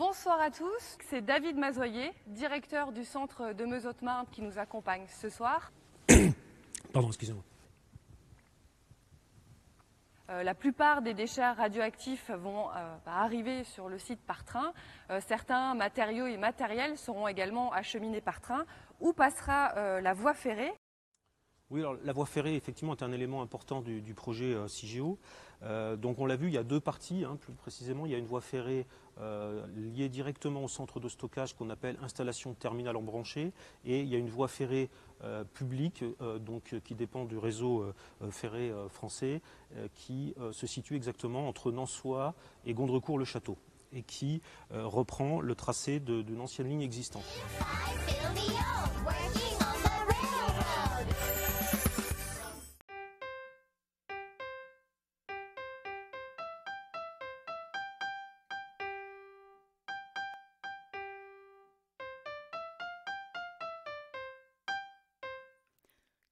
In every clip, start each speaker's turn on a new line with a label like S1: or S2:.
S1: Bonsoir à tous, c'est David Mazoyer, directeur du centre de Meuse-Haute-Marne qui nous accompagne ce soir.
S2: Pardon, excusez-moi.
S1: Euh, la plupart des déchets radioactifs vont euh, bah, arriver sur le site par train. Euh, certains matériaux et matériels seront également acheminés par train. Où passera la voie ferrée
S2: oui, alors la voie ferrée, effectivement, est un élément important du, projet CIGEO. donc on l'a vu, il y a deux parties, hein, plus précisément. Il y a une voie ferrée liée directement au centre de stockage qu'on appelle installation terminale embranchée, et il y a une voie ferrée euh, public euh, donc, qui dépend du réseau euh, ferré français, qui se situe exactement entre Nansois et Gondrecourt-le-Château et qui reprend le tracé d'une ancienne ligne existante.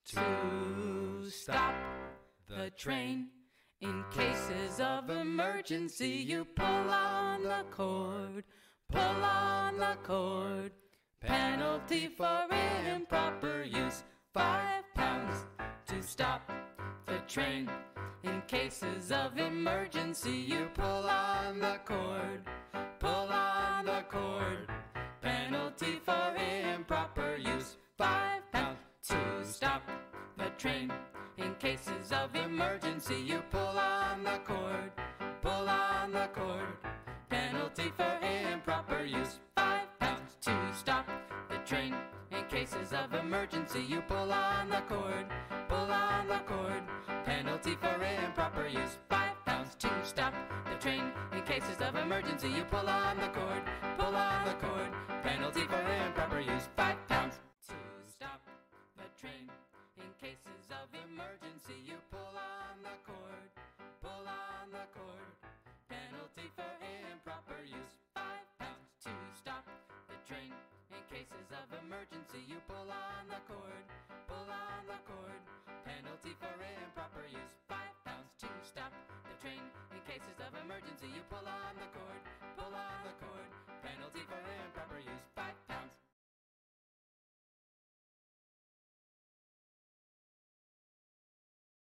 S3: To stop the train. In cases of emergency, you pull on the cord, pull on the cord. Penalty for improper use, five pounds to stop the train. In cases of emergency, you pull on the cord, pull on the cord. Penalty for improper use, five train. In cases of emergency, you pull on the cord, pull on the cord. Penalty for improper use, five pounds to stop the train. In cases of emergency, you pull on the cord, pull on the cord. Penalty for improper use, five pounds to stop the train. In cases of emergency, you pull on the cord, pull on the cord. Penalty for improper emergency, you pull on the cord,